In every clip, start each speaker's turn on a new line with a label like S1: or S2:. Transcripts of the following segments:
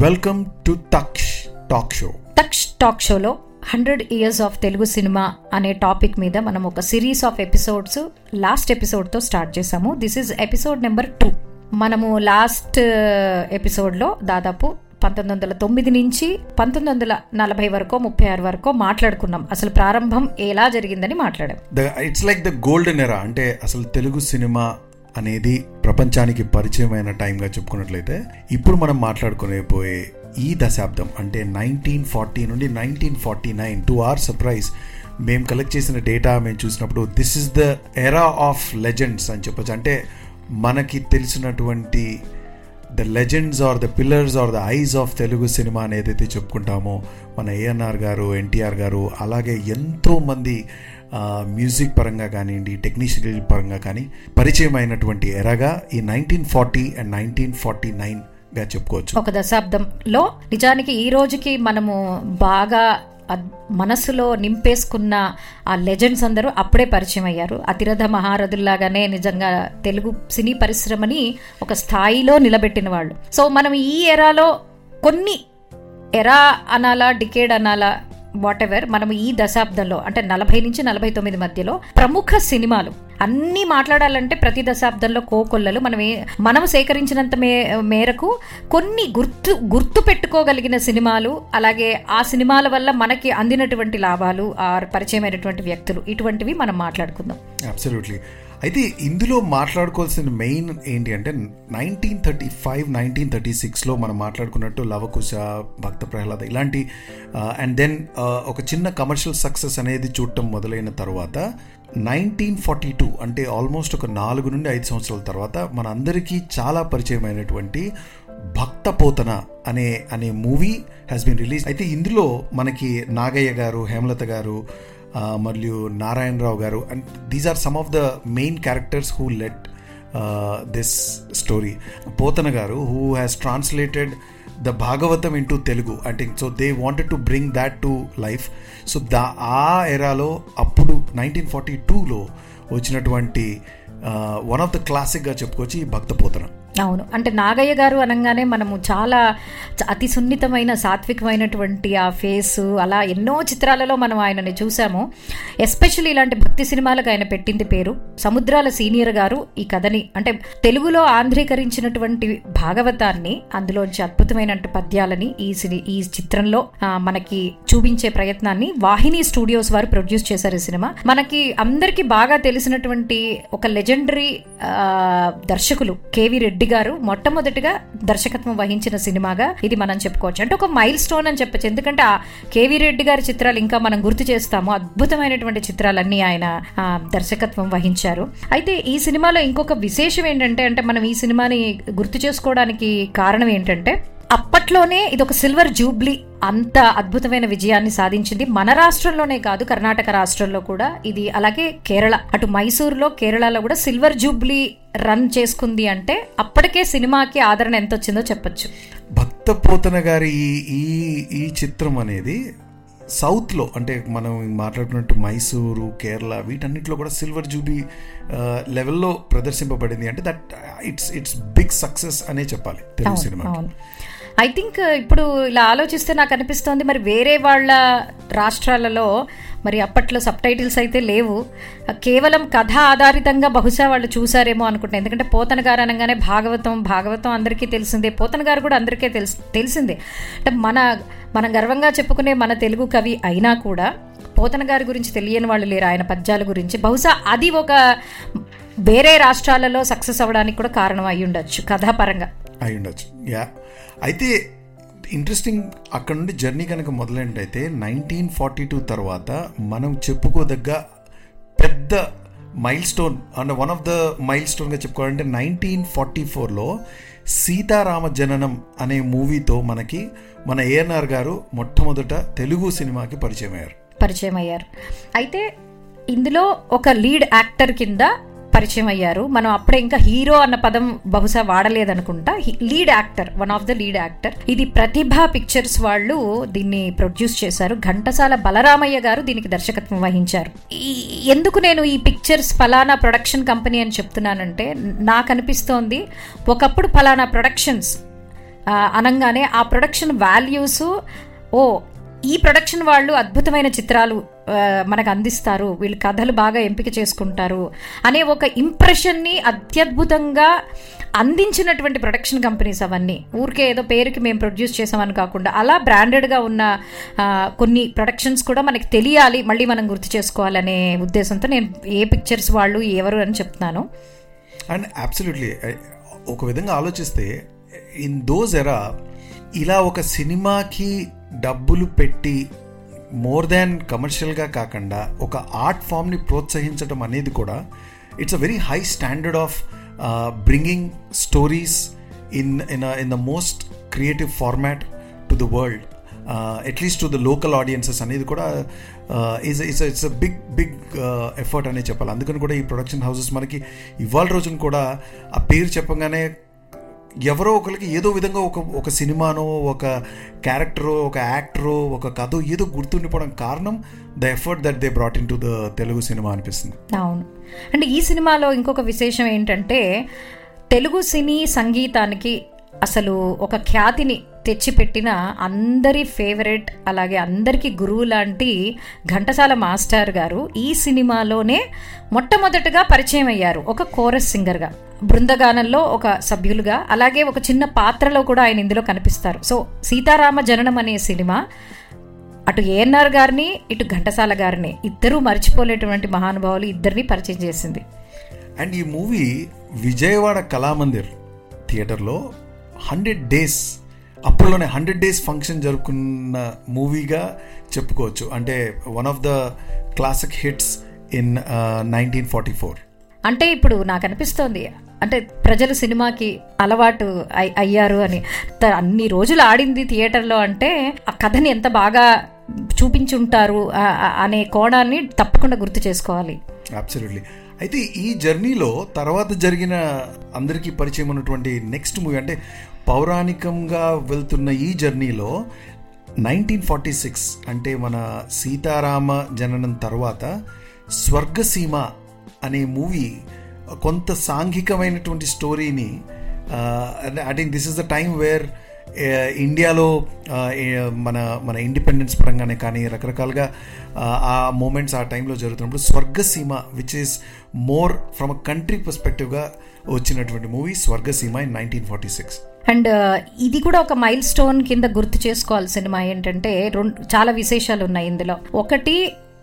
S1: Welcome to touch talk show
S2: touch talk షోలో hundred years of Telugu cinema అనే topic మీద మనం ఒక సిరీస్ ఆఫ్ ఎపిసోడ్స్ లాస్ట్ ఎపిసోడ్తో స్టార్ట్ చేసాము. This is episode number two మనము లాస్ట్ ఎపిసోడ్లో దాదాపు పంతొమ్మిది వందల తొమ్మిది నుంచి పంతొమ్మిది వందల నలభై వరకు ముప్పై ఆరు వరకు మాట్లాడుకున్నాం. అసలు ప్రారంభం ఎలా జరిగిందని మాట్లాడాం.
S1: The it's like the golden era అంటే అసలు తెలుగు సినిమా అనేది ప్రపంచానికి పరిచయమైన టైంగా చెప్పుకున్నట్లయితే ఇప్పుడు మనం మాట్లాడుకునే పోయే ఈ దశాబ్దం అంటే నైన్టీన్ ఫార్టీ నుండి nineteen forty nine to our surprise మేము కలెక్ట్ చేసిన డేటా మేము చూసినప్పుడు this is the era of legends అని చెప్పొచ్చు. అంటే మనకి తెలిసినటువంటి the legends are the pillars or the eyes of Telugu cinema అని ఏదైతే చెప్పుకుంటామో మన ఏఎన్ఆర్ గారు ఎన్టీఆర్ గారు అలాగే ఎంతోమంది మ్యూజిక్ పరంగా కానివ్వండి టెక్నీషియల్ పరంగా కానీ పరిచయం అయినటువంటి ఎరగా ఈ nineteen forty and nineteen forty నైన్గా చెప్పుకోవచ్చు.
S2: ఒక దశాబ్దంలో నిజానికి ఈ రోజుకి మనము బాగా మనసులో నింపేసుకున్న ఆ లెజెండ్స్ అందరూ అప్పుడే పరిచయం అయ్యారు. అతిరథ మహారథుల్లాగానే నిజంగా తెలుగు సినీ పరిశ్రమని ఒక స్థాయిలో నిలబెట్టిన వాళ్ళు. సో మనం ఈ ఎరాలో కొన్ని ఎరా అనాలా డికేడ్ అనాలా వాట్ ఎవర్ మనం ఈ దశాబ్దంలో అంటే నలభై నుంచి నలభై తొమ్మిది మధ్యలో ప్రముఖ సినిమాలు. అన్నీ మాట్లాడాలంటే ప్రతి దశాబ్దంలో కోకొల్లలు మనం మనం సేకరించినంత మే మేరకు కొన్ని గుర్తు గుర్తు పెట్టుకోగలిగిన సినిమాలు అలాగే ఆ సినిమాల వల్ల మనకి అందినటువంటి లాభాలు ఆ పరిచయమైనటువంటి వ్యక్తులు ఇటువంటివి మనం మాట్లాడుకుందాం.
S1: అబ్సల్యూట్లీ అయితే ఇందులో మాట్లాడుకోవాల్సిన మెయిన్ ఏంటి అంటే nineteen thirty five nineteen thirty సిక్స్లో మనం మాట్లాడుకున్నట్టు లవకుశ భక్త ప్రహ్లాద ఇలాంటి అండ్ దెన్ ఒక చిన్న కమర్షియల్ సక్సెస్ అనేది చూడటం మొదలైన తర్వాత నైన్టీన్ ఫార్టీ టూ అంటే ఆల్మోస్ట్ ఒక నాలుగు నుండి ఐదు సంవత్సరాల తర్వాత మన అందరికీ చాలా పరిచయమైనటువంటి భక్త పోతన అనే అనే మూవీ హ్యాస్ బీన్ రిలీజ్ అయితే ఇందులో మనకి నాగయ్య గారు హేమలత గారు మరియు Narayanarao garu. And these are some of the main characters who let this story Pothana garu who has translated the Bhagavatam into Telugu. అంటే so they wanted to bring that to life so దా ఆ ఎరాలో అప్పుడు nineteen forty టూలో వచ్చినటువంటి one of the క్లాసిక్గా చెప్పుకోవచ్చు ఈ భక్త పోతన.
S2: అవును. అంటే నాగయ్య గారు అనగానే మనము చాలా అతి సున్నితమైన సాత్వికమైనటువంటి ఆ ఫేస్ అలా ఎన్నో చిత్రాలలో మనం ఆయనని చూసాము. ఎస్పెషల్లీ ఇలాంటి భక్తి సినిమాలకు ఆయన పెట్టింది పేరు సముద్రాల సీనియర్ గారు ఈ కథని. అంటే తెలుగులో ఆంధ్రీకరించినటువంటి భాగవతాన్ని అందులోంచి అద్భుతమైన పద్యాలని ఈ సిని ఈ చిత్రంలో మనకి చూపించే ప్రయత్నాన్ని వాహిని స్టూడియోస్ వారు ప్రొడ్యూస్ చేశారు ఈ సినిమా. మనకి అందరికీ బాగా తెలిసినటువంటి ఒక లెజెండరీ దర్శకులు కేవి రెడ్డి గారు మొట్టమొదటిగా దర్శకత్వం వహించిన సినిమాగా ఇది మనం చెప్పుకోవచ్చు. అంటే ఒక మైల్ స్టోన్ అని చెప్పొచ్చు. ఎందుకంటే ఆ కేవి రెడ్డి గారి చిత్రాలు ఇంకా మనం గుర్తు చేస్తాము. అద్భుతమైనటువంటి చిత్రాలన్నీ ఆయన దర్శకత్వం వహించారు. అయితే ఈ సినిమాలో ఇంకొక విశేషం ఏంటంటే అంటే మనం ఈ సినిమాని గుర్తు చేసుకోవడానికి కారణం ఏంటంటే అప్పట్లోనే ఇది ఒక సిల్వర్ జూబ్లీ. అంత అద్భుతమైన విజయాన్ని సాధించింది మన రాష్ట్రంలోనే కాదు కర్ణాటక రాష్ట్రంలో కూడా. ఇది అలాగే కేరళ అటు మైసూరులో కేరళలో కూడా సిల్వర్ జూబ్లీ రన్ చేసుకుంది అంటే అప్పటికే సినిమాకి ఆదరణ ఎంత వచ్చిందో చెప్పొచ్చు.
S1: భక్త పోతన గారి ఈ ఈ చిత్రం అనేది సౌత్లో అంటే మనం మాట్లాడుకున్నట్టు మైసూరు కేరళ వీటన్నిటిలో కూడా సిల్వర్ జూబీ లెవెల్లో ప్రదర్శింపబడింది. అంటే that it's it's big success అనే చెప్పాలి Telugu cinema
S2: I think uh, ఇప్పుడు ఇలా ఆలోచిస్తే నాకు అనిపిస్తోంది మరి వేరే వాళ్ళ రాష్ట్రాలలో మరి అప్పట్లో సబ్ టైటిల్స్ అయితే లేవు. కేవలం కథ ఆధారితంగా బహుశా వాళ్ళు చూసారేమో అనుకుంటాను ఎందుకంటే పోతన గారు అనగానే భాగవతం భాగవతం అందరికీ తెలిసిందే. పోతన గారు కూడా అందరికీ తెలిసి తెలిసిందే. అంటే మన మనం గర్వంగా చెప్పుకునే మన తెలుగు కవి అయినా కూడా పోతన గారి గురించి తెలియని వాళ్ళు లేరు. ఆయన పద్యాల గురించి. బహుశా అది ఒక వేరే రాష్ట్రాలలో సక్సెస్ అవ్వడానికి కూడా కారణం అయి ఉండొచ్చు కథాపరంగా.
S1: అయి ఉండొచ్చు యా. అయితే ఇంట్రెస్టింగ్ అక్కడ నుండి జర్నీ కనుక మొదలైనట్టయితే నైన్టీన్ ఫార్టీ టూ తర్వాత మనం చెప్పుకోదగ్గ పెద్ద మైల్ స్టోన్ అంటే వన్ ఆఫ్ ద మైల్ స్టోన్గా చెప్పుకోవాలంటే నైన్టీన్ ఫార్టీ ఫోర్లో సీతారామ జననం అనే మూవీతో మనకి మన ఏఎన్ఆర్ గారు మొట్టమొదట తెలుగు సినిమాకి పరిచయం అయ్యారు
S2: పరిచయం అయ్యారు అయితే ఇందులో ఒక లీడ్ యాక్టర్ కింద పరిచయం అయ్యారు. మనం అప్పుడే ఇంకా హీరో అన్న పదం బహుశా వాడలేదనుకుంటా. Lead actor one of the lead actor. ఇది ప్రతిభ పిక్చర్స్ వాళ్ళు దీన్ని ప్రొడ్యూస్ చేశారు. ఘంటసాల బలరామయ్య గారు దీనికి దర్శకత్వం వహించారు. ఈ ఎందుకు నేను ఈ పిక్చర్స్ ఫలానా ప్రొడక్షన్ కంపెనీ అని చెప్తున్నానంటే నాకు అనిపిస్తోంది ఒకప్పుడు ఫలానా ప్రొడక్షన్స్ అనగానే ఆ ప్రొడక్షన్ వాల్యూస్ ఓ ఈ ప్రొడక్షన్ వాళ్ళు అద్భుతమైన చిత్రాలు మనకు అందిస్తారు. వీళ్ళు కథలు బాగా ఎంపిక చేసుకుంటారు అనే ఒక ఇంప్రెషన్ని అత్యద్భుతంగా అందించినటువంటి ప్రొడక్షన్ కంపెనీస్ అవన్నీ. ఊరికే ఏదో పేరుకి మేము ప్రొడ్యూస్ చేసామని కాకుండా అలా బ్రాండెడ్గా ఉన్న కొన్ని ప్రొడక్షన్స్ కూడా మనకి తెలియాలి మళ్ళీ మనం గుర్తు చేసుకోవాలనే ఉద్దేశంతో నేను ఏ పిక్చర్స్ వాళ్ళు ఎవరు అని చెప్తున్నాను.
S1: అండ్ అబ్సల్యూట్లీ ఒక విధంగా ఆలోచిస్తే ఇన్ దోస్ ఎరా ఇలా ఒక సినిమాకి డబ్బులు పెట్టి మోర్ దాన్ కమర్షియల్గా కాకుండా ఒక ఆర్ట్ ఫామ్ని ప్రోత్సహించడం అనేది కూడా it's a very high standard of bringing stories in in in the most creative format to the world. At least to the local audiences అనేది కూడా is it's it's a big big effort అనే చెప్పాలి. అందుకని కూడా ఈ production houses మనకి ఇవాళ రోజున కూడా ఆ పేరు చెప్పగానే ఎవరో ఒకరికి ఏదో విధంగా ఒక ఒక సినిమానో ఒక క్యారెక్టరో ఒక యాక్టరో ఒక కథ ఏదో గుర్తుండిపోవడం కారణం the effort that they brought in to the Telugu cinema అనిపిస్తుంది.
S2: అవును. అంటే ఈ సినిమాలో ఇంకొక విశేషం ఏంటంటే తెలుగు సినీ సంగీతానికి అసలు ఒక ఖ్యాతిని తెచ్చిపెట్టిన అందరి ఫేవరెట్ అలాగే అందరికీ గురువు లాంటి ఘంటసాల మాస్టర్ గారు ఈ సినిమాలోనే మొట్టమొదటగా పరిచయం అయ్యారు ఒక కోరస్ సింగర్గా. బృందగానంలో ఒక సభ్యులుగా అలాగే ఒక చిన్న పాత్రలో కూడా ఆయన ఇందులో కనిపిస్తారు. సో సీతారామ జననం అనే సినిమా అటు ఏఎన్ఆర్ గారిని ఇటు ఘంటసాల గారిని ఇద్దరూ మర్చిపోలేటువంటి మహానుభావులు ఇద్దరిని పరిచయం చేసింది.
S1: అండ్ ఈ మూవీ విజయవాడ కళామందిర్ థియేటర్లో హండ్రెడ్ డేస్ అప్పట్లోనే హండ్రెడ్ డేస్ ఫంక్షన్ జరుపుకున్న మూవీగా చెప్పుకోవచ్చు. అంటే one of the classic hits in nineteen forty four.
S2: అంటే ఇప్పుడు నాకు అనిపిస్తోంది అంటే ప్రజలు సినిమాకి అలవాటు అయ్యారు అని. త- అన్ని రోజులు ఆడింది థియేటర్లో అంటే ఆ కథని ఎంత బాగా చూపించుంటారు అనే కోణాన్ని తప్పకుండా గుర్తు చేసుకోవాలి.
S1: అబ్సల్యూట్లీ అయితే ఈ జర్నీలో తర్వాత జరిగిన అందరికీ పరిచయం ఉన్నటువంటి నెక్స్ట్ మూవీ అంటే పౌరాణికంగా వెళ్తున్న ఈ జర్నీలో నైన్టీన్ ఫార్టీ సిక్స్ అంటే మన సీతారామ జననం తర్వాత స్వర్గసీమ అనే మూవీ కొంత సాంఘికమైనటువంటి స్టోరీని I think this is the time where ఇండియాలో మన మన ఇండిపెండెన్స్ పరంగానే కానీ రకరకాలుగా ఆ, ఆ మూమెంట్స్ ఆ టైంలో జరుగుతున్నప్పుడు Swargaseema which is more from a country పర్స్పెక్టివ్గా వచ్చినటువంటి movie Swargaseema in nineteen forty six
S2: and ఇది కూడా ఒక మైల్ స్టోన్ కింద గుర్తు చేసుకోవాలి సినిమా ఏంటంటే రెండు చాలా విశేషాలు ఉన్నాయి ఇందులో. ఒకటి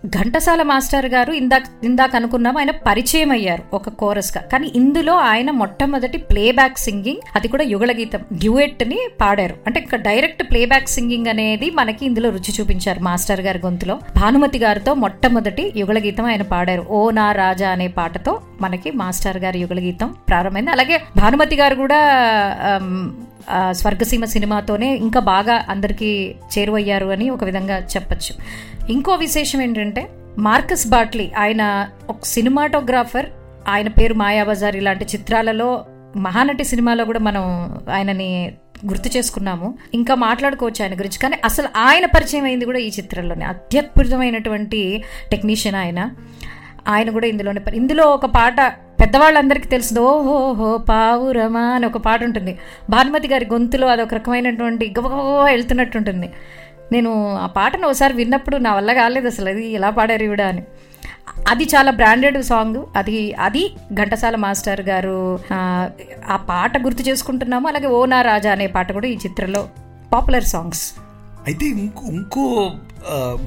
S2: ఘంటసాల మాస్టర్ గారు ఇందాక ఇందాక అనుకున్నాం ఆయన పరిచయం అయ్యారు ఒక కోరస్గా కానీ ఇందులో ఆయన మొట్టమొదటి ప్లేబ్యాక్ సింగింగ్ అది కూడా యుగళగీతం డ్యూయెట్ని డ్యూయెట్ని పాడారు. అంటే ఇంకా డైరెక్ట్ ప్లేబ్యాక్ సింగింగ్ అనేది మనకి ఇందులో రుచి చూపించారు మాస్టర్ గారి గొంతులో. భానుమతి గారితో మొట్టమొదటి యుగళగీతం ఆయన పాడారు. ఓ నా రాజా అనే పాటతో మనకి మాస్టర్ గారి యుగళగీతం ప్రారంభమైంది. అలాగే భానుమతి గారు కూడా స్వర్గసీమ సినిమాతోనే ఇంకా బాగా అందరికీ చేరువయ్యారు అని ఒక విధంగా చెప్పచ్చు. ఇంకో విశేషం ఏంటంటే మార్కస్ బాట్లీ ఆయన ఒక సినిమాటోగ్రాఫర్. ఆయన పేరు మాయాబజార్. ఇలాంటి చిత్రాలలో మహానటి సినిమాలో కూడా మనం ఆయనని గుర్తు చేసుకున్నాము. ఇంకా మాట్లాడుకోవచ్చు ఆయన గురించి. కానీ అసలు ఆయన పరిచయం అయింది కూడా ఈ చిత్రంలోనే. అత్యద్భుతమైనటువంటి టెక్నీషియన్ ఆయన. ఆయన కూడా ఇందులోనే ఇందులో ఒక పాట పెద్దవాళ్ళందరికీ తెలుసు. ఓహో హో పావురమా అని ఒక పాట ఉంటుంది. భానుమతి గారి గొంతులో అది ఒక రకమైనటువంటి గబగబా వెళ్తున్నట్టుంటుంది. నేను ఆ పాటను ఒకసారి విన్నప్పుడు నా వల్ల కాలేదు అసలు. అది ఎలా పాడారు ఇవిడ అని. అది చాలా బ్రాండెడ్ సాంగ్ అది అది ఘంటసాల మాస్టర్ గారు ఆ, పాట గుర్తు చేసుకుంటున్నాము. అలాగే ఓ నా రాజా అనే పాట కూడా ఈ చిత్రంలో పాపులర్ సాంగ్స్
S1: అయితే ఇంకో ఇంకో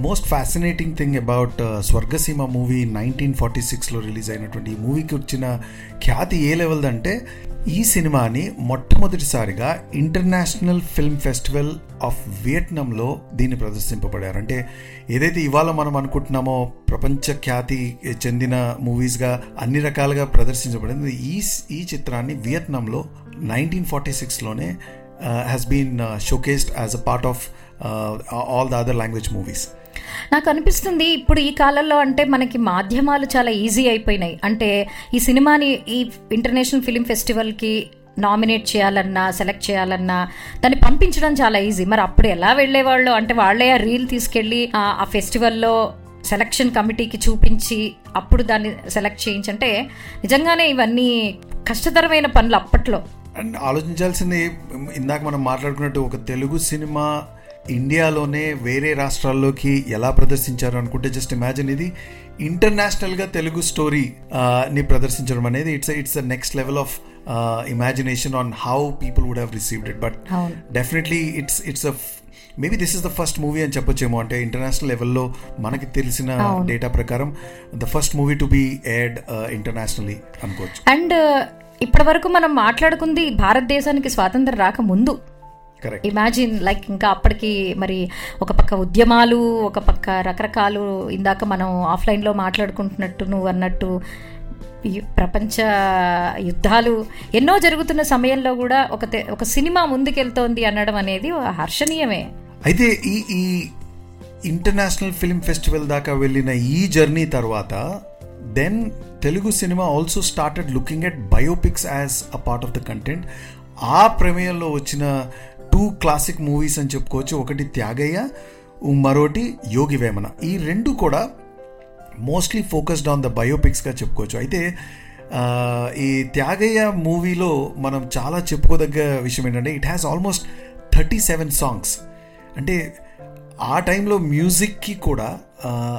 S1: most fascinating thing about Swargaseema movie nineteen forty సిక్స్లో రిలీజ్ అయినటువంటి ఈ మూవీకి వచ్చిన ఖ్యాతి ఏ లెవెల్ది అంటే ఈ సినిమాని మొట్టమొదటిసారిగా ఇంటర్నేషనల్ ఫిల్మ్ ఫెస్టివల్ ఆఫ్ వియట్నాంలో దీన్ని ప్రదర్శింపబడారు. అంటే ఏదైతే ఇవాళ మనం అనుకుంటున్నామో ప్రపంచ ఖ్యాతి చెందిన మూవీస్గా అన్ని రకాలుగా ప్రదర్శించబడింది ఈ ఈ చిత్రాన్ని వియత్నాంలో nineteen forty సిక్స్లోనే has been showcased as a part of all the other language movies
S2: నాకు అనిపిస్తుంది ఇప్పుడు ఈ కాలంలో అంటే మనకి మాధ్యమాలు చాలా ఈజీ అయిపోయినాయి. అంటే ఈ సినిమాని ఈ ఇంటర్నేషనల్ ఫిలిం ఫెస్టివల్కి నామినేట్ చేయాలన్నా సెలెక్ట్ చేయాలన్నా దాన్ని పంపించడం చాలా ఈజీ. మరి అప్పుడు ఎలా వెళ్ళేవాళ్ళు? అంటే వాళ్ళే ఆ రీల్ తీసుకెళ్ళి ఆ ఫెస్టివల్లో సెలక్షన్ కమిటీకి చూపించి అప్పుడు దాన్ని సెలెక్ట్ చేయించంటే నిజంగానే ఇవన్నీ కష్టతరమైన పనులు అప్పట్లో.
S1: ఆలోచించాల్సింది ఇందాక మనం మాట్లాడుకున్నట్టు ఒక తెలుగు సినిమా ఇండియాలోనే వేరే రాష్ట్రాల్లోకి ఎలా ప్రదర్శించారు అనుకుంటే జస్ట్ ఇమాజిన్ ఇది. ఇంటర్నేషనల్గా తెలుగు స్టోరీ ని ప్రదర్శించడం అనేది it's it's the next level of imagination on how people would have received it but. Definitely it's it's a maybe this is the first movie అని చెప్పొచ్చేమో. అంటే ఇంటర్నేషనల్ లెవెల్లో మనకి తెలిసిన డేటా ప్రకారం the first movie to be aired internationally అనుకోవచ్చు.
S2: And ఇప్పటి వరకు మనం మాట్లాడుకుంది భారతదేశానికి స్వాతంత్రం రాక ముందు
S1: కరెక్ట్
S2: ఇమాజిన్ లైక్ ఇంకా అప్పటికి మరి ఒక పక్క ఉద్యమాలు ఒక పక్క రకరకాలు ఇందాక మనం ఆఫ్లైన్లో మాట్లాడుకుంటున్నట్టు నువ్వు అన్నట్టు ప్రపంచ యుద్ధాలు ఎన్నో జరుగుతున్న సమయంలో కూడా ఒక ఒక సినిమా ముందుకెళ్తోంది అనడం అనేది హర్షణీయమే.
S1: అయితే ఈ ఈ ఇంటర్నేషనల్ ఫిల్మ్ ఫెస్టివల్ దాకా వెళ్ళిన ఈ జర్నీ తర్వాత then Telugu cinema also started looking at biopics as a part of the content ఆ ప్రమేయంలో వచ్చిన టూ క్లాసిక్ మూవీస్ అని చెప్పుకోవచ్చు. ఒకటి త్యాగయ్య మరోటి యోగి వేమన. ఈ రెండు కూడా మోస్ట్లీ ఫోకస్డ్ ఆన్ ద బయోపిక్స్గా చెప్పుకోవచ్చు. అయితే ఈ త్యాగయ్య మూవీలో మనం చాలా చెప్పుకోదగ్గ విషయం ఏంటంటే it has almost thirty seven songs అంటే ఆ టైంలో మ్యూజిక్కి కూడా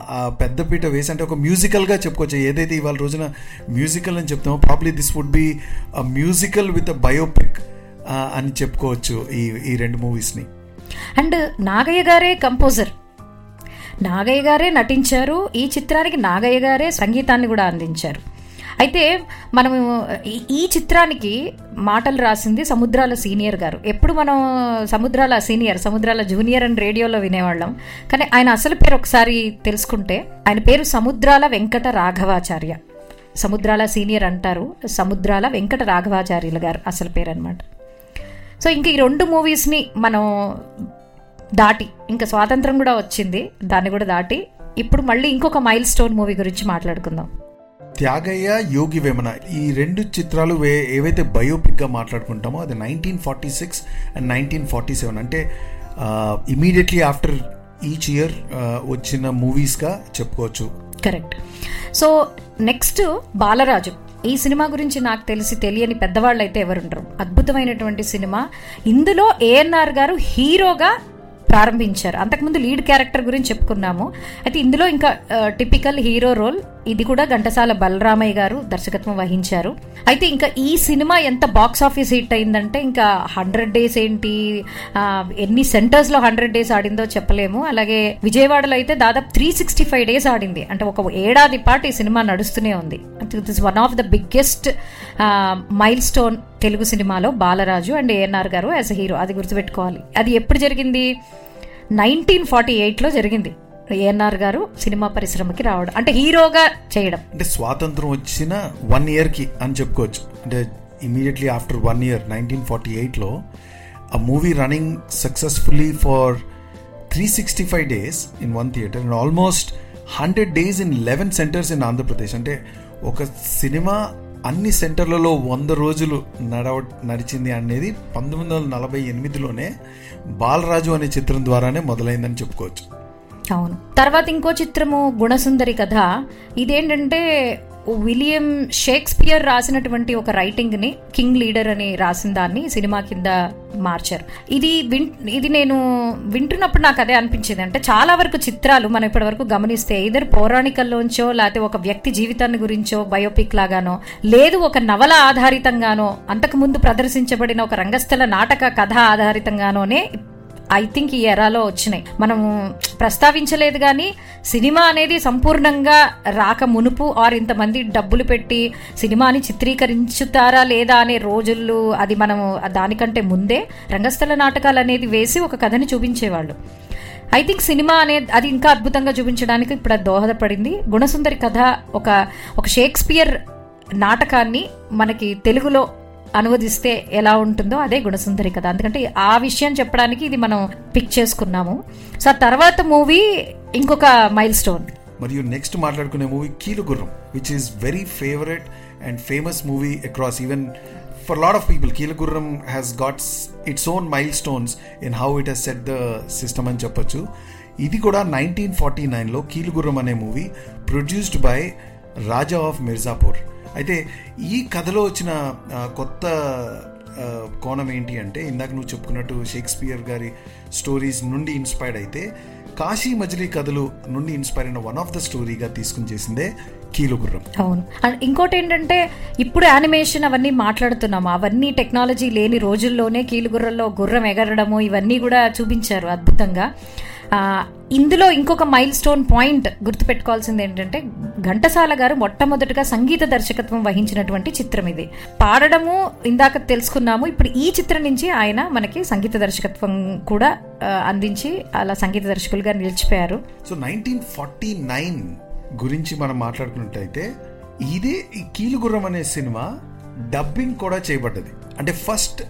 S1: ఆ పెద్దపీట వేసి అంటే ఒక మ్యూజికల్గా చెప్పుకోవచ్చు. ఏదైతే ఇవాళ రోజున మ్యూజికల్ అని చెప్తామో probably this would be a musical with a biopic అని చెప్పుకోవచ్చు ఈ ఈ రెండు మూవీస్ని.
S2: అండ్ నాగయ్య గారే కంపోజర్. నాగయ్య గారే నటించారు. ఈ చిత్రానికి నాగయ్య గారే సంగీతాన్ని కూడా అందించారు. అయితే మనము ఈ- ఈ చిత్రానికి మాటలు రాసింది సముద్రాల సీనియర్ గారు. ఎప్పుడు మనం సముద్రాల సీనియర్ సముద్రాల జూనియర్ అని రేడియోలో వినేవాళ్ళం. కానీ ఆయన అసలు పేరు ఒకసారి తెలుసుకుంటే ఆయన పేరు సముద్రాల వెంకట రాఘవాచార్య. సముద్రాల సీనియర్ అంటారు. సముద్రాల వెంకట రాఘవాచార్యులు గారు అసలు పేరు అనమాట సో ఇంక ఈ రెండు మూవీస్ని మనం దాటి ఇంకా స్వాతంత్రం కూడా వచ్చింది దాన్ని కూడా దాటి ఇప్పుడు మళ్ళీ ఇంకొక మైల్ స్టోన్ మూవీ గురించి మాట్లాడుకుందాం.
S1: త్యాగయ్య యోగి వేమన ఈ రెండు చిత్రాలు వే ఏవైతే బయోపిక్గా మాట్లాడుకుంటామో అది nineteen forty six and nineteen forty seven. అంటే ఇమీడియట్లీ ఆఫ్టర్ ఈచ్ ఇయర్ వచ్చిన మూవీస్గా చెప్పుకోవచ్చు.
S2: Correct so next Balaraju. ఈ సినిమా గురించి నాకు తెలిసి తెలియని పెద్దవాళ్ళు అయితే ఎవరుండరు. అద్భుతమైనటువంటి సినిమా. ఇందులో ఏఎన్ఆర్ గారు హీరోగా ప్రారంభించారు. అంతకుముందు లీడ్ క్యారెక్టర్ గురించి చెప్పుకున్నాము. అయితే ఇందులో ఇంకా టిపికల్ హీరో రోల్ ఇది కూడా ఘంటసాల బలరామయ్య గారు దర్శకత్వం వహించారు. అయితే ఇంకా ఈ సినిమా ఎంత బాక్స్ ఆఫీస్ హిట్ అయిందంటే ఇంకా హండ్రెడ్ డేస్ ఏంటి ఎన్ని సెంటర్స్లో హండ్రెడ్ డేస్ ఆడిందో చెప్పలేము. అలాగే విజయవాడలో అయితే దాదాపు త్రీ సిక్స్టీ ఫైవ్ డేస్ ఆడింది. అంటే ఒక ఏడాది పాటు ఈ సినిమా నడుస్తూనే ఉంది. This one of the biggest milestone Telugu సినిమాలో బాలరాజు అండ్ ఏఎన్ఆర్ గారు యాజ్ హీరో అది గుర్తుపెట్టుకోవాలి. అది ఎప్పుడు జరిగింది? నైన్టీన్ ఫార్టీ ఎయిట్లో జరిగింది. ఏఎన్ఆర్ గారు సినిమా పరిశ్రమకి రావడం అంటే హీరోగా చేయడం.
S1: అంటే స్వాతంత్రం వచ్చిన వన్ ఇయర్కి అని చెప్పుకోవచ్చు. అంటే immediately after one year nineteen forty ఎయిట్లో ఆ movie running successfully for three sixty five days in one theatre. And almost hundred days in eleven centres in Andhra Pradesh. అంటే ఒక సినిమా అన్ని సెంటర్లలో వంద రోజులు నడవ నడిచింది అనేది పంతొమ్మిది వందల నలభై ఎనిమిదిలోనే బాలరాజు అనే చిత్రం ద్వారానే మొదలైందని చెప్పుకోవచ్చు.
S2: అవును. తర్వాత ఇంకో చిత్రము గుణసుందరి కథ. ఇదేంటంటే విలియం షేక్స్పియర్ రాసినటువంటి ఒక రైటింగ్ని కింగ్ లీడర్ అని రాసిన దాన్ని సినిమా కింద మార్చారు. ఇది విన్ ఇది నేను వింటున్నప్పుడు నాకు అదే అనిపించింది. అంటే చాలా వరకు చిత్రాలు మనం ఇప్పటి వరకు గమనిస్తే ఇద్దరు పౌరాణికల్లోంచో లేకపోతే ఒక వ్యక్తి జీవితాన్ని గురించో బయోపిక్ లాగానో లేదు ఒక నవల ఆధారితంగానో అంతకుముందు ప్రదర్శించబడిన ఒక రంగస్థల నాటక కథ ఆధారితంగానోనే ఐ థింక్ ఈ ఎరాలో వచ్చినాయి. మనం ప్రస్తావించలేదు కానీ సినిమా అనేది సంపూర్ణంగా రాక మునుపు ఆర్ ఇంతమంది డబ్బులు పెట్టి సినిమాని చిత్రీకరించుతారా లేదా అనే రోజులు అది మనం దానికంటే ముందే రంగస్థల నాటకాలు అనేది వేసి ఒక కథని చూపించేవాళ్ళు. ఐ థింక్ సినిమా అనేది అది ఇంకా అద్భుతంగా చూపించడానికి ఇప్పుడు దోహదపడింది. గుణసుందరి కథ ఒక ఒక షేక్స్పియర్ నాటకాన్ని మనకి తెలుగులో అనువదిస్తే ఎలా ఉంటుందో అదే గుణసుందరి కథ. ఎందుకంటే ఆ విషయం చెప్పడానికి ఇది మనం పిక్ చేసుకున్నాము. సో ఆ తర్వాత మూవీ ఇంకొక మైల్ స్టోన్
S1: మరియు నెక్స్ట్ మాట్లాడుకునే movie Keelugurram which is very favourite and famous movie across even for lot of people Keelugurram has gots its own milestones in how it has set the system అని చెప్పొచ్చు. ఇది కూడా nineteen forty నైన్లో కీలుగుర్రం అనే movie produced by Raja of Mirzapur అయితే ఈ కథలో వచ్చిన కొత్త కోణం ఏంటి అంటే ఇందాక నువ్వు చెప్పుకున్నట్టు షేక్స్పియర్ గారి స్టోరీస్ నుండి ఇన్స్పైర్డ్ అయితే కాశీ మజిలీ కథలు నుండి ఇన్స్పైర్ అయిన వన్ ఆఫ్ ద స్టోరీగా తీసుకుని చేసిందే కీలుగుర్రం
S2: అవును. అండ్ ఇంకోటి ఏంటంటే ఇప్పుడు యానిమేషన్ అవన్నీ మాట్లాడుతున్నాము. అవన్నీ టెక్నాలజీ లేని రోజుల్లోనే కీలుగుర్రల్లో గుర్రం ఎగరడము ఇవన్నీ కూడా చూపించారు అద్భుతంగా. ఇందులో ఇంకొక మైల్ స్టోన్ పాయింట్ గుర్తుపెట్టుకోవాల్సింది ఏంటంటే ఘంటసాల గారు మొట్టమొదటిగా సంగీత దర్శకత్వం వహించినటువంటి చిత్రం ఇది. పాడడము ఇందాక తెలుసుకున్నాము. ఇప్పుడు ఈ చిత్రం నుంచి ఆయన మనకి సంగీత దర్శకత్వం కూడా అందించి అలా సంగీత దర్శకులుగా నిలిచిపోయారు.
S1: సో నైన్టీన్ ఫార్టీ నైన్ గురించి మనం మాట్లాడుకున్నట్టయితే ఇదే కీలుగుర్రం అనే సినిమా డబ్బింగ్ కూడా చేయబడ్డది. అంటే first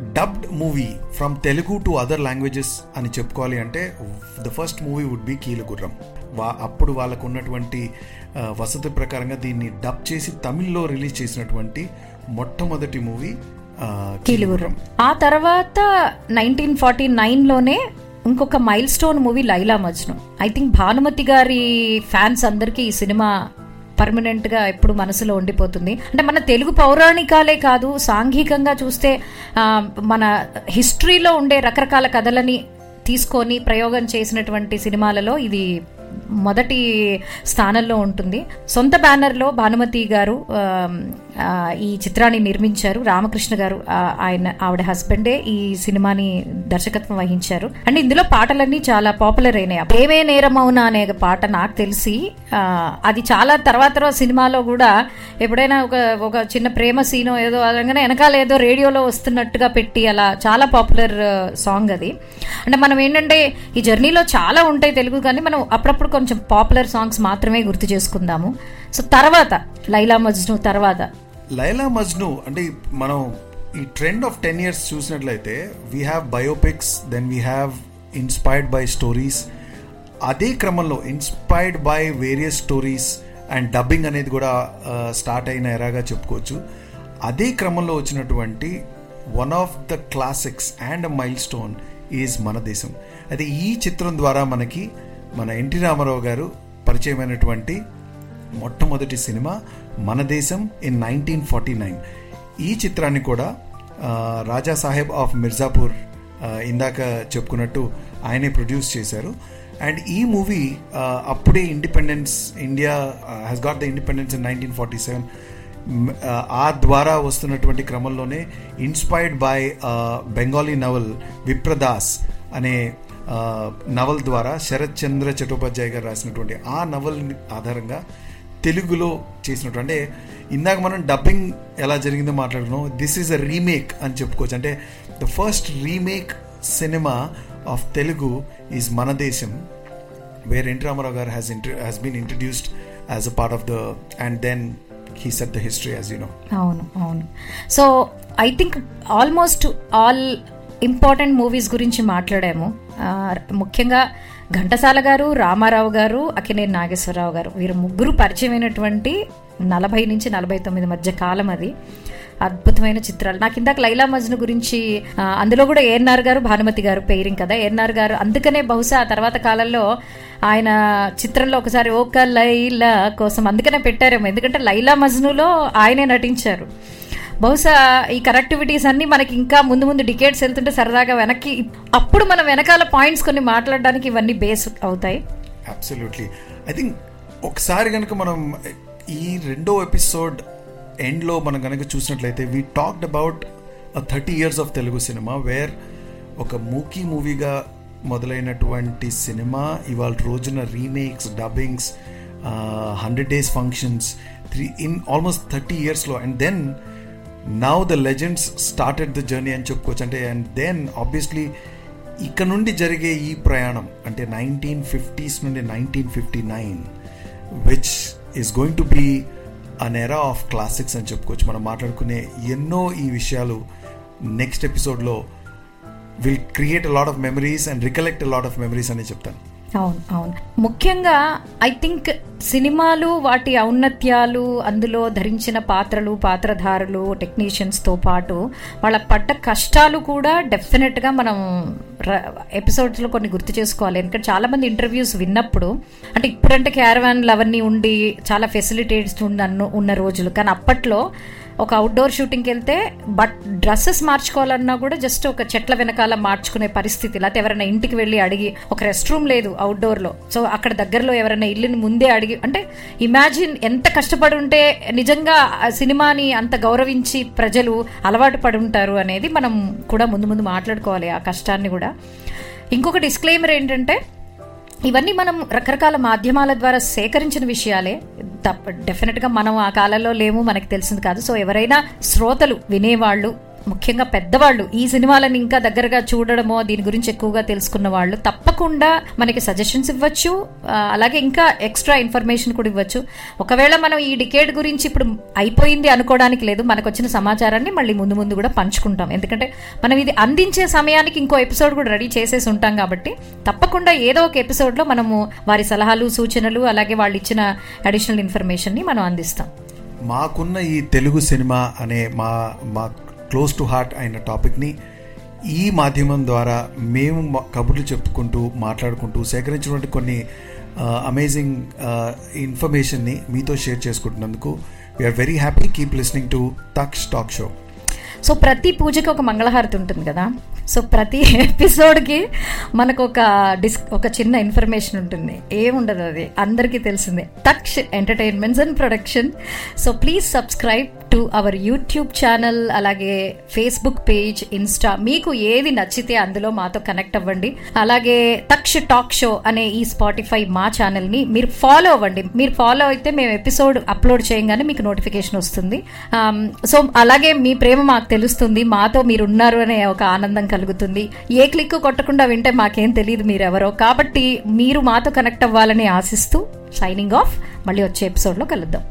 S1: dubbed movie from Telugu to other languages అని చెప్పుకోవాలి అంటే the first movie would be Keelugurram వా అప్పుడు వాళ్ళకు ఉన్నటువంటి వసతి ప్రకారంగా దీన్ని డబ్ చేసి తమిళ్ళో రిలీజ్ చేసినటువంటి మొట్టమొదటి మూవీ
S2: కీలుగుర్రం ఆ తర్వాత నైన్టీన్ ఫార్టీ నైన్లోనే ఇంకొక milestone movie Laila Majnu. I think Bhanumathi గారి ఫ్యాన్స్ అందరికీ ఈ సినిమా పర్మనెంట్గా ఎప్పుడు మనసులో ఉండిపోతుంది. అంటే మన తెలుగు పౌరాణికాలే కాదు సాంఘికంగా చూస్తే మన హిస్టరీలో ఉండే రకరకాల కథలని తీసుకొని ప్రయోగం చేసినటువంటి సినిమాలలో ఇది మొదటి స్థానంలో ఉంటుంది. సొంత బ్యానర్లో భానుమతి గారు ఈ చిత్రాన్ని నిర్మించారు రామకృష్ణ గారు. ఆయన ఆవిడ హస్బెండే ఈ సినిమాని దర్శకత్వం వహించారు. అండ్ ఇందులో పాటలన్నీ చాలా పాపులర్ అయినాయి. ప్రేమే నేరమౌనా అనే పాట నాకు తెలిసి అది చాలా తర్వాత తర్వాత సినిమాలో కూడా ఎప్పుడైనా ఒక ఒక చిన్న ప్రేమ సీనో ఏదో అనగానే వెనకాల ఏదో రేడియోలో వస్తున్నట్టుగా పెట్టి అలా చాలా పాపులర్ సాంగ్ అది. అంటే మనం ఏంటంటే ఈ జర్నీలో చాలా ఉంటాయి తెలుగు కానీ మనం అప్పుడప్పుడు కొంచెం పాపులర్ సాంగ్స్ మాత్రమే గుర్తు చేసుకుందాము. సో తర్వాత లైలా మజ్ను తర్వాత
S1: లైలా మజ్ను అంటే మనం ఈ ట్రెండ్ ఆఫ్ టెన్ ఇయర్స్ చూసినట్లయితే we have biopics then we have inspired by stories అదే క్రమంలో inspired by various stories and dubbing అనేది కూడా స్టార్ట్ అయిన ఎరాగా చెప్పుకోవచ్చు. అదే క్రమంలో వచ్చినటువంటి one of the classics and milestone is Mana Desam. అయితే ఈ చిత్రం ద్వారా మనకి మన ఎన్టీ రామారావు గారు పరిచయమైనటువంటి మొట్టమొదటి సినిమా మన దేశం ఇన్ నైన్టీన్ ఫార్టీ నైన్ ఈ చిత్రాన్ని కూడా రాజా సాహెబ్ ఆఫ్ మిర్జాపూర్ ఇందాక చెప్పుకున్నట్టు ఆయనే ప్రొడ్యూస్ చేశారు. అండ్ ఈ మూవీ అప్పుడే independence India has got the independence in nineteen forty seven ఆ ద్వారా వస్తున్నటువంటి క్రమంలోనే inspired by Bengali novel Vipradas అనే నవల్ ద్వారా శరత్ చంద్ర చటోపాధ్యాయ గారు రాసినటువంటి ఆ నవల్ ఆధారంగా తెలుగులో చేసినట్టు. అంటే ఇందాక మనం డబ్బింగ్ ఎలా జరిగిందో మాట్లాడుకున్నాం. దిస్ ఈజ్ అ రీమేక్ అని చెప్పుకోవచ్చు. అంటే the first remake cinema of Telugu is Mana Desam where NT Ramarao garu has has been introduced as a part of the and then he set the history as you know
S2: అవును అవును. So I think almost all important movies గురించి మాట్లాడాము. ముఖ్యంగా ఘంటసాల గారు రామారావు గారు అక్కినేని నాగేశ్వరరావు గారు. వీరు ముగ్గురు పరిచయమైనటువంటి నలభై నుంచి నలభై తొమ్మిది మధ్య కాలం అది. అద్భుతమైన చిత్రాలు. నాకు ఇందాక లైలా మజ్ను గురించి అందులో కూడా ఏఎన్ఆర్ గారు భానుమతి గారు పేరింగ్ కదా. ఏఎన్ఆర్ గారు అందుకనే బహుశా ఆ తర్వాత కాలంలో ఆయన చిత్రంలో ఒకసారి ఓక లైలా కోసం అందుకనే పెట్టారేమో. ఎందుకంటే లైలా మజ్నులో ఆయనే నటించారు. బహుశా ఈ కనెక్టివిటీస్ అన్ని మనకి ఇంకా ముందు ముందు డికేట్స్ వెళ్తుంటే సరదాగా వెనక్కి అప్పుడు మనం వెనకాల పాయింట్స్ కొన్ని మాట్లాడడానికి ఇవన్నీ బేస్ అవుతాయి.
S1: అబ్సల్యూట్లీ ఐ థింక్ ఒకసారి కనుక మనం ఈ రెండో ఎపిసోడ్ ఎండ్లో మనం కనుక చూసినట్లయితే we talked about thirty years of Telugu cinema where ఒక మూకీ మూవీగా మొదలైనటువంటి సినిమా ఇవాళ రోజున remakes dubbings hundred days functions three in almost thirty ఇయర్స్లో and then now the legends started the journey అని చెప్పుకోవచ్చు. అంటే అండ్ దెన్ ఆబ్వియస్లీ ఇక్కడ నుండి జరిగే ఈ ప్రయాణం అంటే నైన్టీన్ ఫిఫ్టీస్ నుండి nineteen fifty nine which is going to be an era of classics అని చెప్పుకోవచ్చు. మనం మాట్లాడుకునే ఎన్నో ఈ విషయాలు నెక్స్ట్ ఎపిసోడ్లో will create a lot of memories and recollect a lot of memories అని చెప్తాను.
S2: అవును అవును. ముఖ్యంగా ఐ థింక్ సినిమాలు వాటి ఔన్నత్యాలు అందులో ధరించిన పాత్రలు పాత్రధారులు టెక్నీషియన్స్తో పాటు వాళ్ళ పడ్డ కష్టాలు కూడా డెఫినెట్గా మనం ఎపిసోడ్స్లో కొన్ని గుర్తు చేసుకోవాలి. ఎందుకంటే చాలామంది ఇంటర్వ్యూస్ విన్నప్పుడు అంటే ఇప్పుడంటే క్యారవాన్లు అవన్నీ ఉండి చాలా ఫెసిలిటేట్స్ ఉన్న ఉన్న రోజులు. కానీ అప్పట్లో ఒక అవుట్డోర్ షూటింగ్కి వెళ్తే బట్ డ్రెస్సెస్ మార్చుకోవాలన్నా కూడా జస్ట్ ఒక చెట్ల వెనకాల మార్చుకునే పరిస్థితి. లేకపోతే ఎవరైనా ఇంటికి వెళ్ళి అడిగి ఒక రెస్ట్ రూమ్ లేదు అవుట్డోర్లో సో అక్కడ దగ్గరలో ఎవరైనా ఇల్లుని ముందే అడిగి అంటే ఇమాజిన్ ఎంత కష్టపడి ఉంటే నిజంగా సినిమాని అంత గౌరవించి ప్రజలు అలవాటు పడి ఉంటారు అనేది మనం కూడా ముందు ముందు మాట్లాడుకోవాలి ఆ కష్టాన్ని కూడా. ఇంకొక డిస్క్లైమర్ ఏంటంటే ఇవన్నీ మనం రకరకాల మాధ్యమాల ద్వారా సేకరించిన విషయాలే. తప్ప డెఫినెట్గా మనం ఆ కాలంలో లేము మనకి తెలిసింది కాదు. సో ఎవరైనా శ్రోతలు వినేవాళ్ళు ముఖ్యంగా పెద్దవాళ్ళు ఈ సినిమాలను ఇంకా దగ్గరగా చూడడమో దీని గురించి ఎక్కువగా తెలుసుకున్న వాళ్ళు తప్పకుండా మనకి సజెషన్స్ ఇవ్వచ్చు. అలాగే ఇంకా ఎక్స్ట్రా ఇన్ఫర్మేషన్ కూడా ఇవ్వచ్చు. ఒకవేళ మనం ఈ డికేడ్ గురించి ఇప్పుడు అయిపోయింది అనుకోవడానికి లేదు మనకు వచ్చిన సమాచారాన్ని మళ్ళీ ముందు ముందు కూడా పంచుకుంటాం. ఎందుకంటే మనం ఇది అందించే సమయానికి ఇంకో ఎపిసోడ్ కూడా రెడీ చేసేసి ఉంటాం కాబట్టి తప్పకుండా ఏదో ఒక ఎపిసోడ్లో మనము వారి సలహాలు సూచనలు అలాగే వాళ్ళు ఇచ్చిన అడిషనల్ ఇన్ఫర్మేషన్ని మనం అందిస్తాం.
S1: మాకున్న ఈ తెలుగు సినిమా అనే మా మా క్లోజ్ టు హార్ట్ అయిన టాపిక్ని ఈ మాధ్యమం ద్వారా మేము కబుర్లు చెప్పుకుంటూ మాట్లాడుకుంటూ సేకరించినటువంటి కొన్ని అమేజింగ్ ఇన్ఫర్మేషన్ని మీతో share చేసుకుంటున్నందుకు we're very happy keep listening to Taksh talk show
S2: so ప్రతి పూజకి ఒక మంగళహారతి ఉంటుంది కదా? సో ప్రతి ఎపిసోడ్కి మనకు ఒక డిస్ ఒక చిన్న ఇన్ఫర్మేషన్ ఉంటుంది. ఏముండదు అది? అందరికీ తెలిసిందే. Taksh entertainments and production so please subscribe to our YouTube channel అలాగే ఫేస్బుక్ పేజ్ ఇన్స్టా మీకు ఏది నచ్చితే అందులో మాతో కనెక్ట్ అవ్వండి. అలాగే తక్ష టాక్ షో అనే ఈ స్పాటిఫై మా ఛానల్ని మీరు ఫాలో అవ్వండి. మీరు ఫాలో అయితే మేము ఎపిసోడ్ అప్లోడ్ చేయగానే మీకు నోటిఫికేషన్ వస్తుంది. Um, సో అలాగే మీ ప్రేమ మాకు తెలుస్తుంది. మాతో మీరు ఉన్నారు అనే ఒక ఆనందం కలుగుతుంది. ఏ క్లిక్ కొట్టకుండా వింటే మాకేం తెలియదు మీరెవరో. కాబట్టి మీరు మాతో కనెక్ట్ అవ్వాలని ఆశిస్తూ సైనింగ్ ఆఫ్ మళ్ళీ వచ్చే ఎపిసోడ్లో కలుద్దాం.